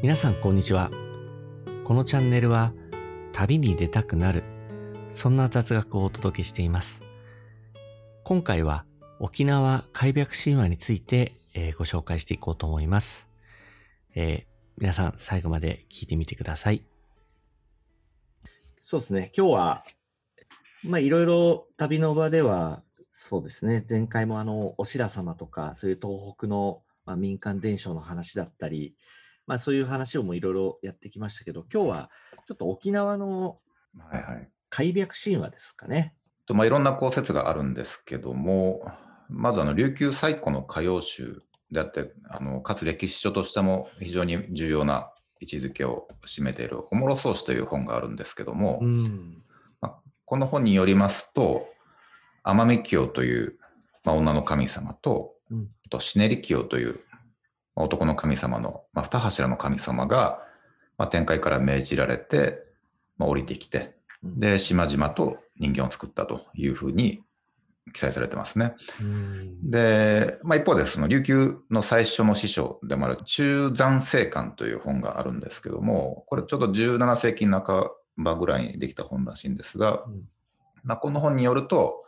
皆さんこんにちは。このチャンネルは旅に出たくなる、そんな雑学をお届けしています。今回は沖縄開闢神話について、えーご紹介していこうと思います。えー皆さん最後まで聞いてみてください。そうですね。今日は、まあいろいろ旅の場では、そうですね。前回もあの、お白様とか、そういう東北の、まあ、民間伝承の話だったり、まあそういう話をもいろいろやってきましたけど、今日はちょっと沖縄のはいはい。開闢神話ですかね。とまあ、いろんなこう説があるんですけども、まずあの琉球最古の歌謡集であって、あのかつ歴史書としても非常に重要な位置づけを占めている「おもろそうし」という本があるんですけども、ん。この本によりますと、天海清という、まあ、女の神様と、うんあとシネリ清という、まあ男の神様の、まあ、二柱の神様が、まあ、天界から命じられて、まあ、降りてきて、うん、で、島々と人間を作ったというふうに記載されてますね。うん、で、まあ、一方で、その琉球の最初の師匠でもある中山聖観という本があるんですけども、これちょっと17世紀半ばぐらいにできた本らしいんですが、うん。まあ、この本によると、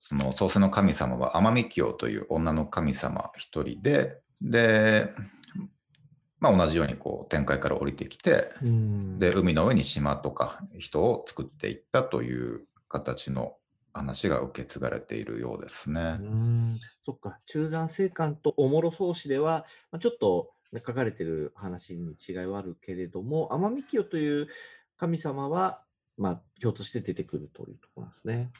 その創世の神様は天海清という女の神様一人で、で、まあ、同じようにこう天界から降りてきて、うん、で、海の上に島とか人を作っていったという形の話が受け継がれているようですねう。ん、そっか、中山聖観とおもろそうしでは、まあ、ちょっとね書かれてる話に違いはあるけれども、天海清という神様は、まあ、共通して出てくるというところですね。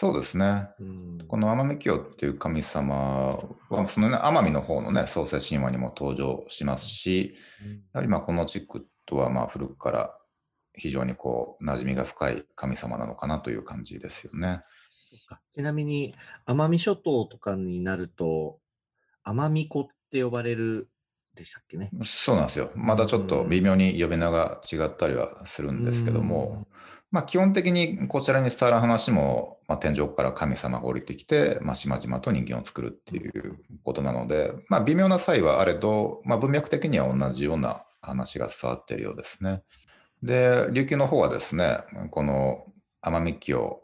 そうですね。うん、この天海清っていう神様は、そのね、奄美の方のね、創世神話にも登場しますし、うんやはりまあこの地区とはまあ古くから非常にこう馴染みが深い神様なのかなという感じですよね。ちなみに、奄美諸島とかになると、奄美子って呼ばれるでしたっけね？そうなんですよ。まだちょっと微妙に呼び名が違ったりはするんですけども、まあ基本的にこちらに伝わる話も、まあ、天井から神様が降りてきて、まあ、島々と人間を作るっていうことなので、まあ微妙な差異はあれど、まあ文脈的には同じような話が伝わっているようですね。で、琉球の方はですね、この奄美清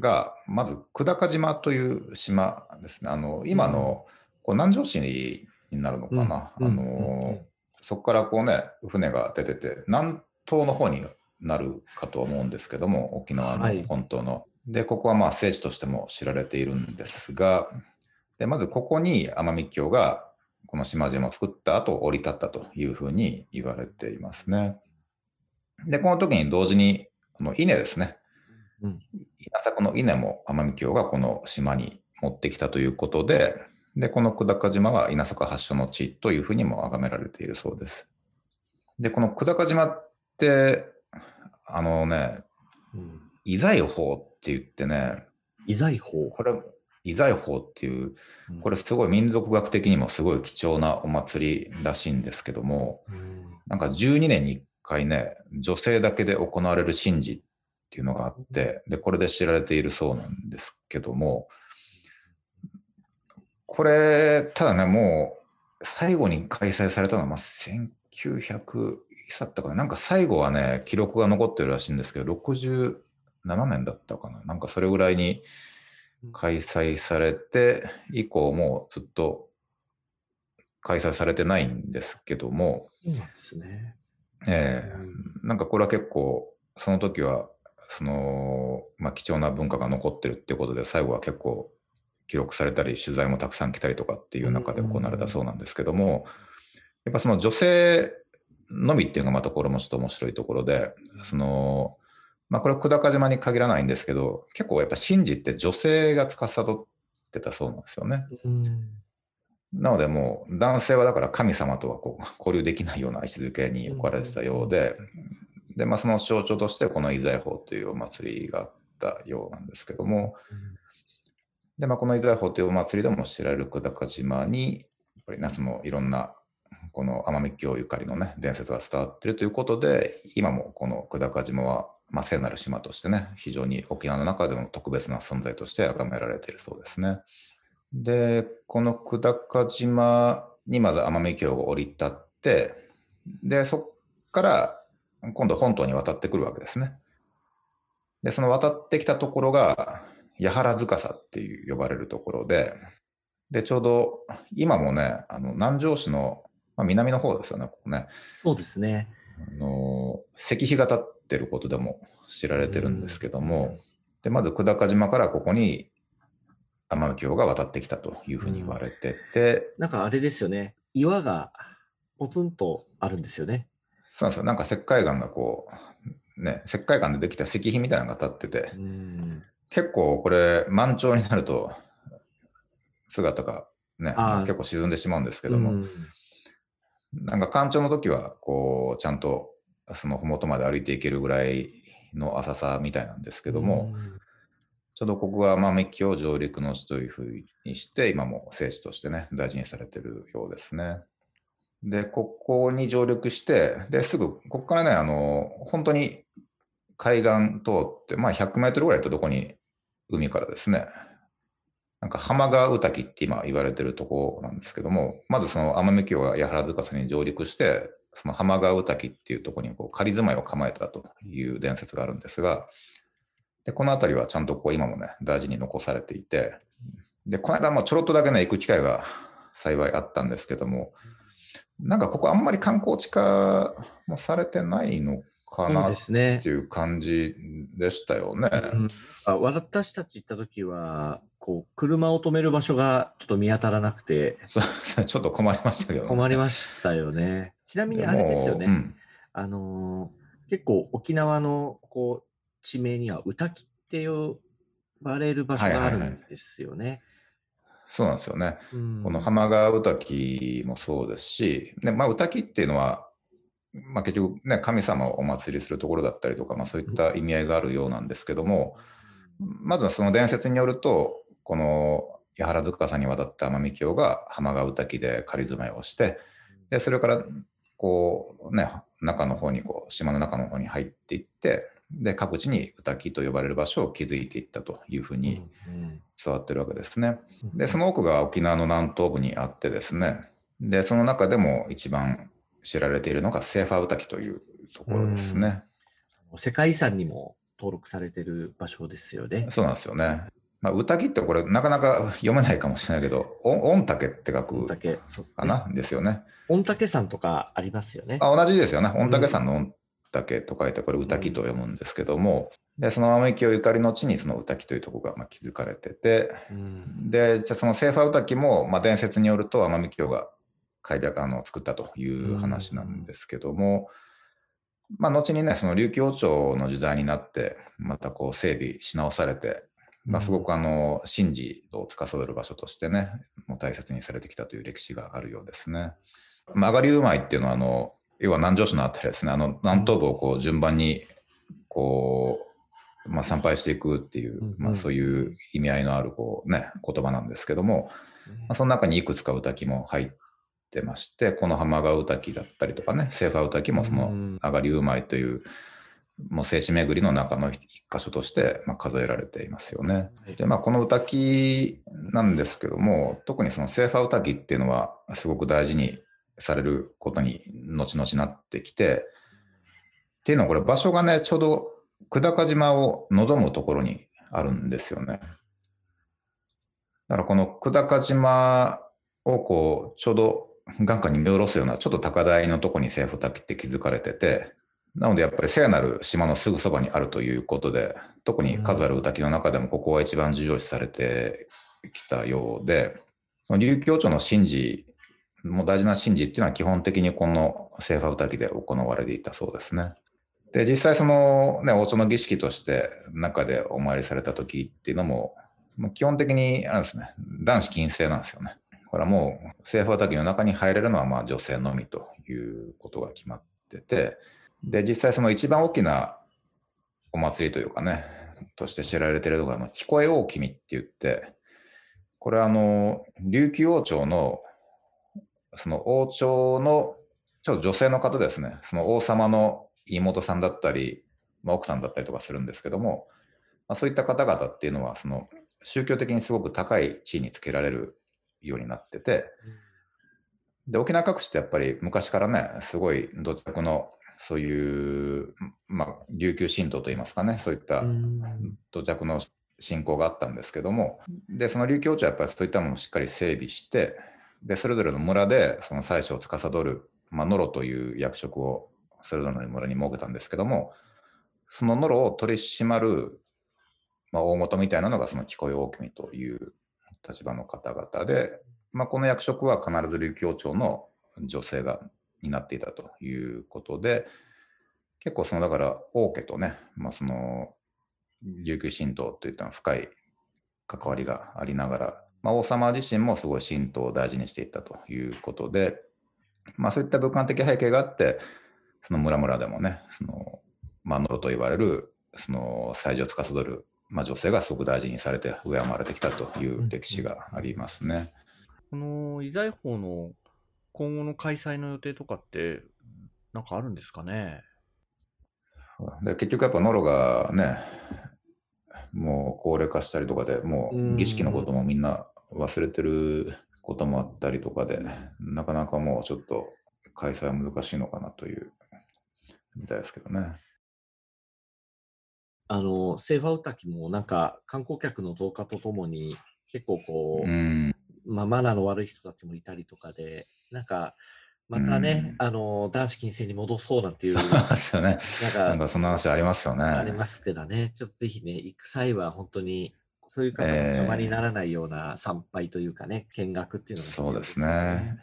が、まず久高島という島ですね。あの、今のこう南城市になるのかな。うんうんあの、そこからこうね、船が出てて、南東の方になるかと思うんですけども、沖縄はいの本島の。で、ここはまあ聖地としても知られているんですが、でまずここに奄美京がこの島々を作った後降り立ったというふうに言われていますね。で、この時に同時に、あの稲ですね。うん稲作の稲も奄美京がこの島に持ってきたということで、で、この久高島は稲作発祥の地というふうにも崇められているそうです。で、この久高島って、あのね、うん。遺財法って言ってね、遺財法？これ、遺財法っていう、これすごい民族学的にもすごい貴重なお祭りらしいんですけども、うん、なんか12年に1回ね、女性だけで行われる神事っていうのがあって、で、これで知られているそうなんですけども、これ、ただね、もう最後に開催されたのは、まあ、1900、いつだったかな、なんか最後はね、記録が残ってるらしいんですけど、67年だったかな、なんかそれぐらいに開催されて、以降もうずっと開催されてないんですけども、そうなんですね。ええ。なんかこれは結構、その時は、その、まあ、貴重な文化が残ってるっていうことで、最後は結構記録されたり、取材もたくさん来たりとかっていう中で行われたそうなんですけども、やっぱその女性のみっていうのがまたこれもちょっと面白いところで、その、まあこれは久高島に限らないんですけど、結構やっぱ神事って女性が司ってたそうなんですよね。うん。なのでもう男性はだから神様とはこう 交流できないような位置づけに置かれてたようで、で、まあその象徴としてこの遺財法というお祭りがあったようなんですけども、で、まあこの遺財法というお祭りでも知られる久高島に、やっぱりね、そのいろんなこの奄美京ゆかりのね、伝説が伝わっているということで、今もこの久高島は、まあ聖なる島としてね、非常に沖縄の中でも特別な存在として崇められているそうですね。で、この久高島にまず奄美京が降り立って、で、そっから今度本島に渡ってくるわけですね。で、その渡ってきたところが、八原塚さっていう呼ばれるところで、で、ちょうど今もね、あの南城市の、まあ、南の方ですよね、ここね。そうですね。あの石碑が立ってることでも知られてるんですけども、でまず久高島からここに奄美峡が渡ってきたというふうに言われてて、なんかあれですよね、岩がポツンとあるんですよね。そうなんですよ、なんか石灰岩がこう、ね、石灰岩でできた石碑みたいなのが立ってて、結構これ、満潮になると、姿がね、結構沈んでしまうんですけども、なんか干潮の時は、こう、ちゃんとその麓まで歩いていけるぐらいの浅さみたいなんですけども、ちょうどここが奄美峡上陸の地というふうにして、今も聖地としてね、大事にされてるようですね。で、ここに上陸して、で、すぐ、ここからね、あの、本当に海岸通って、まあ100メートルぐらい行ったとこに、海からですね、なんか浜川宇滝って今言われてるとこなんですけども、まずその奄美峡が八原塚に上陸して、その浜川宇滝っていうとこにこう仮住まいを構えたという伝説があるんですが、で、この辺りはちゃんとこう今もね、大事に残されていて、で、この間もちょろっとだけね、行く機会が幸いあったんですけども、なんかここあんまり観光地化もされてないのかなっていう感じでしたよね。ねうん、あ私たち行った時は、こう、車を止める場所がちょっと見当たらなくて。ちょっと困りましたけど、ね、困りましたよね。ちなみにあれですよね。うん、あのー、結構沖縄のこう地名には歌木って呼ばれる場所があるんですよね。はいはいはいそうなんですよね。うん、この浜川歌木もそうですし、ねまあ、歌木っていうのは、まあ、結局、ね、神様をお祭りするところだったりとか、まあ、そういった意味合いがあるようなんですけども、まずはその伝説によると、この八原塚さんに渡った奄美京が浜川歌木で仮住まいをして、でそれからこう、ね、中の方にこう島の中の方に入っていってで各地に歌木と呼ばれる場所を築いていったというふうに伝わってるわけですね。でその奥が沖縄の南東部にあってですね。でその中でも一番知られているのがセーファー歌木というところですね。世界遺産にも登録されている場所ですよね。そうなんですよね。まあ、歌木ってこれなかなか 読めないかもしれないけど、御嶽って書くかな、ね、ですよね。御嶽山とかありますよね。あ同じですよね。御嶽山の御嶽と書いて、これ歌木と読むんですけども、うん、でその奄美京ゆかりの地にその歌木というところがまあ築かれてて、うん、でじゃそのセーファー歌木もまあ伝説によると奄美京が開拓あの作ったという話なんですけども、うん、まあ、後にね、その琉球王朝の時代になって、またこう整備し直されて、まあ、すごくあの神事を司る場所としてね、もう大切にされてきたという歴史があるようですね。まあ、上がりうまいっていうのはあの、要は南城市のあたりですね、あの南東部をこう順番にこう、まあ、参拝していくっていう、まあ、そういう意味合いのあるこう、ね、言葉なんですけども、まあ、その中にいくつか歌木も入ってまして、この浜川歌木だったりとかね、セーファー歌木もその上がりうまいという、もう聖地巡りの中の一箇所として、まあ、数えられていますよね。で、まあ、この歌木なんですけども、特にそのセーファー歌木っていうのは、すごく大事にされることに後々なってきて、っていうのはこれ場所がね、ちょうど久高島を望むところにあるんですよね。だからこの久高島をこう、ちょうど眼下に見下ろすようなちょっと高台のとこにセーフ滝って築かれてて、なのでやっぱり聖なる島のすぐそばにあるということで、特に数ある歌滝の中でもここは一番重要視されてきたようで、琉球町の神事、も大事な神事っていうのは基本的にこの聖ファ歌滝で行われていたそうですね。で、実際そのね、王朝の儀式として中でお参りされた時っていうのも、基本的にあれですね、男子禁制なんですよね。からもう聖ファ滝の中に入れるのはまあ女性のみということが決まってて、で、実際その一番大きなお祭りというかね、として知られているのが、聞こえ大君って言って、これはあの、琉球王朝の、その王朝の、ちょっと女性の方ですね、その王様の妹さんだったり、まあ、奥さんだったりとかするんですけども、まあ、そういった方々っていうのは、その宗教的にすごく高い地位につけられるようになってて、で、沖縄各地ってやっぱり昔からね、すごい土着のそういう、まあ、琉球神道といいますかね、そういった土着の信仰があったんですけども、で、その琉球王朝はやっぱりそういったものをしっかり整備して、で、それぞれの村でその祭祀を司る、まあ、ノロという役職をそれぞれの村に設けたんですけども、そのノロを取り締まる、まあ、大元みたいなのがその木古大君という立場の方々で、まあ、この役職は必ず琉球王朝の女性が担っていたということで、結構そのだから王家とね、まあ、その琉球神道といった深い関わりがありながら、まあ、王様自身もすごい神道を大事にしていったということで、まあ、そういった文化的背景があって、その村々でもね、その、まあ、ノロと言われる、その祭事を司る、まあ、女性がすごく大事にされて、敬われてきたという歴史がありますね。この遺財法の今後の開催の予定とかって、なんかあるんですかね？で結局やっぱノロがね、もう高齢化したりとかで、もう儀式のこともみんな忘れてることもあったりとかで、なかなかもうちょっと開催は難しいのかなという、みたいですけどね。あの、セーファウタキもなんか観光客の増加とともに結構こう、うん、まあ、マナーの悪い人たちもいたりとかで、なんか、またね、あの、男子禁制に戻そうなんていう。そうですよね。なんか、なんかそんな話ありますよね。ありますけどね、ちょっとぜひね、行く際は本当に、そういう方の邪魔にならないような参拝というかね、見学っていうのが、ね、そうですね。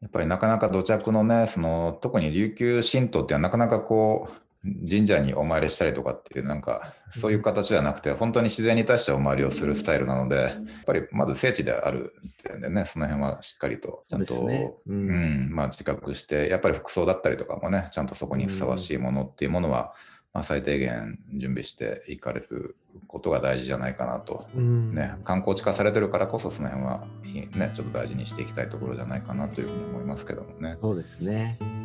やっぱりなかなか土着のね、その特に琉球神道ってなかなかこう、神社にお参りしたりとかっていう、なんか、そういう形じゃなくて、本当に自然に対してお参りをするスタイルなので、やっぱりまず聖地である時点でね、その辺はしっかりと、ちゃんと、ね、うん、うん、まあ自覚して、やっぱり服装だったりとかもね、ちゃんとそこにふさわしいものっていうものは、まあ、最低限準備していかれることが大事じゃないかなと、うん、ね、観光地化されてるからこそその辺は、ね、ちょっと大事にしていきたいところじゃないかなというふうに思いますけどもね。そうですね